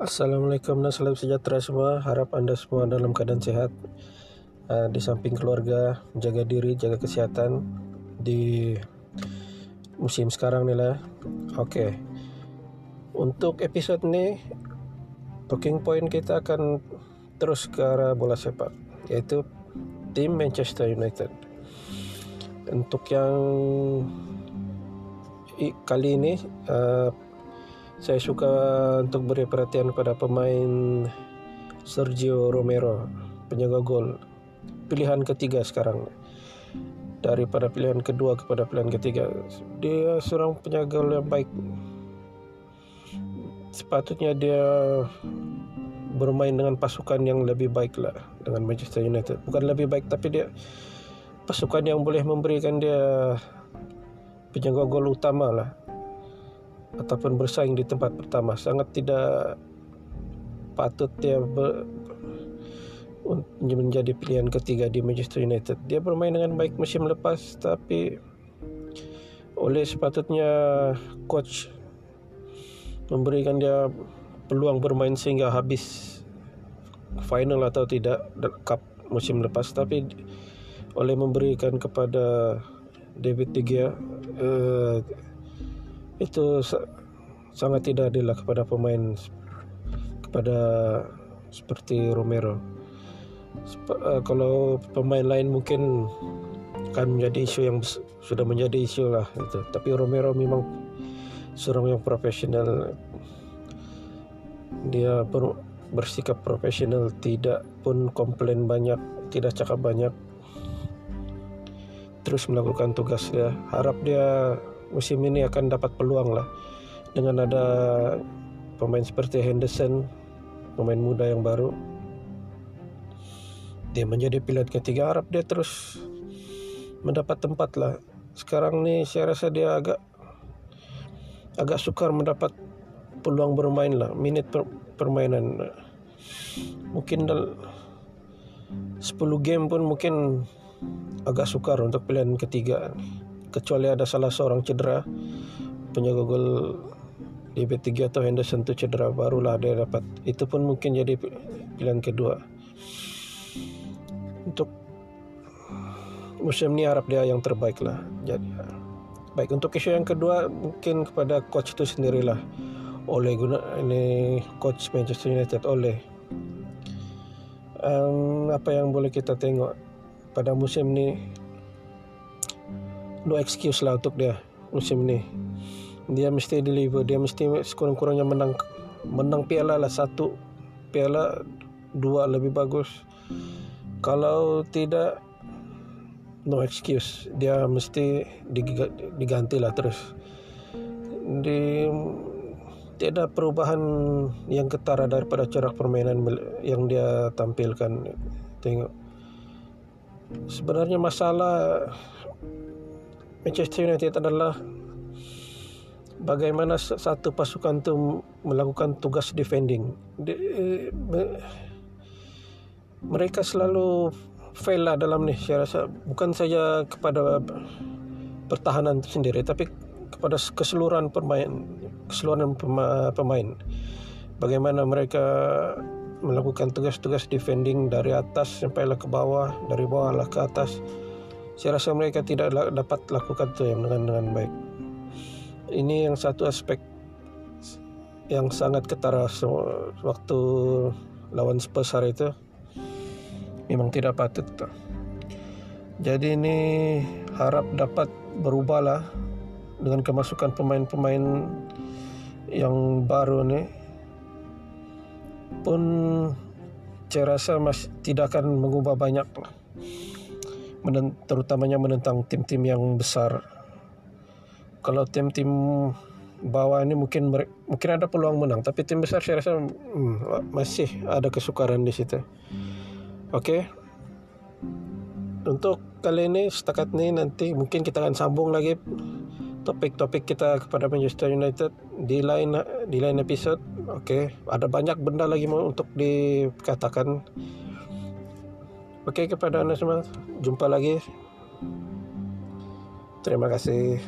Assalamualaikum dan salam sejahtera semua. Harap anda semua dalam keadaan sehat. Uh, di samping keluarga, jaga diri, jaga kesihatan di musim sekarang ni lah. Okey. Untuk episod ni, talking point kita akan terus ke arah bola sepak, iaitu tim Manchester United. Untuk yang kali ini, uh, saya suka untuk beri perhatian pada pemain Sergio Romero, penjaga gol. Pilihan ketiga sekarang. Daripada pilihan kedua kepada pilihan ketiga. Dia seorang penjaga gol yang baik. Sepatutnya dia bermain dengan pasukan yang lebih baik lah dengan Manchester United. Bukan lebih baik tapi dia pasukan yang boleh memberikan dia penjaga gol utama lah ataupun bersaing di tempat pertama sangat tidak patut dia ber, menjadi pilihan ketiga di Manchester United. Dia bermain dengan baik musim lepas tapi oleh sepatutnya coach memberikan dia peluang bermain sehingga habis final atau tidak cup musim lepas tapi oleh memberikan kepada David De Gea uh, itu sangat tidak adil lah kepada pemain kepada seperti Romero. Uh, kalau pemain lain mungkin akan menjadi isu yang sudah menjadi isu lah itu. Tapi Romero memang seorang yang profesional. Dia ber, bersikap profesional, tidak pun komplain banyak, tidak cakap banyak. Terus melakukan tugas dia. Harap dia musim ini akan dapat peluang lah. Dengan ada pemain seperti Henderson pemain muda yang baru dia menjadi pilihan ketiga Arab dia terus mendapat tempat lah. Sekarang ni saya rasa dia agak agak sukar mendapat peluang bermain lah minit per, permainan. Mungkin dal 10 game pun mungkin agak sukar untuk pilihan ketiga kecuali ada salah seorang cedera penjaga gol di B3 atau Henderson tu cedera barulah dia dapat. Itu pun mungkin jadi pilihan kedua. Untuk musim ni harap dia yang terbaik lah jadi baik untuk isu yang kedua mungkin kepada coach itu sendirilah. Oleh guna ini coach Manchester United oleh. Um, apa yang boleh kita tengok pada musim ni no excuse lah untuk dia musim ni. Dia mesti deliver dia mesti sekurang-kurangnya menang menang piala lah satu piala dua lebih bagus. Kalau tidak no excuse. Dia mesti diganti lah terus. Di tidak perubahan yang ketara daripada cara permainan yang dia tampilkan. Tengok. Sebenarnya masalah Manchester United adalah bagaimana satu pasukan itu melakukan tugas defending. De, me, mereka selalu fail lah dalam ni saya rasa. Bukan saja kepada pertahanan itu sendiri tapi kepada keseluruhan pemain keseluruhan pemain. Bagaimana mereka melakukan tugas-tugas defending dari atas sampai ke bawah dari bawah lah ke atas saya rasa mereka tidak dapat lakukan itu dengan dengan baik. Ini yang satu aspek yang sangat ketara waktu lawan Spurs hari itu memang tidak patut. Jadi ini harap dapat berubahlah dengan kemasukan pemain-pemain yang baru ni pun saya rasa masih tidak akan mengubah banyak lah terutamanya menentang tim-tim yang besar. Kalau tim-tim bawah ini mungkin mungkin ada peluang menang, tapi tim besar saya rasa hmm, masih ada kesukaran di situ. Oke. Okay. Untuk kali ini setakat ini nanti mungkin kita akan sambung lagi topik-topik kita kepada Manchester United di lain di lain episode. Oke, okay. ada banyak benda lagi untuk dikatakan. Oke okay, kepada anda semua. Jumpa lagi. Terima kasih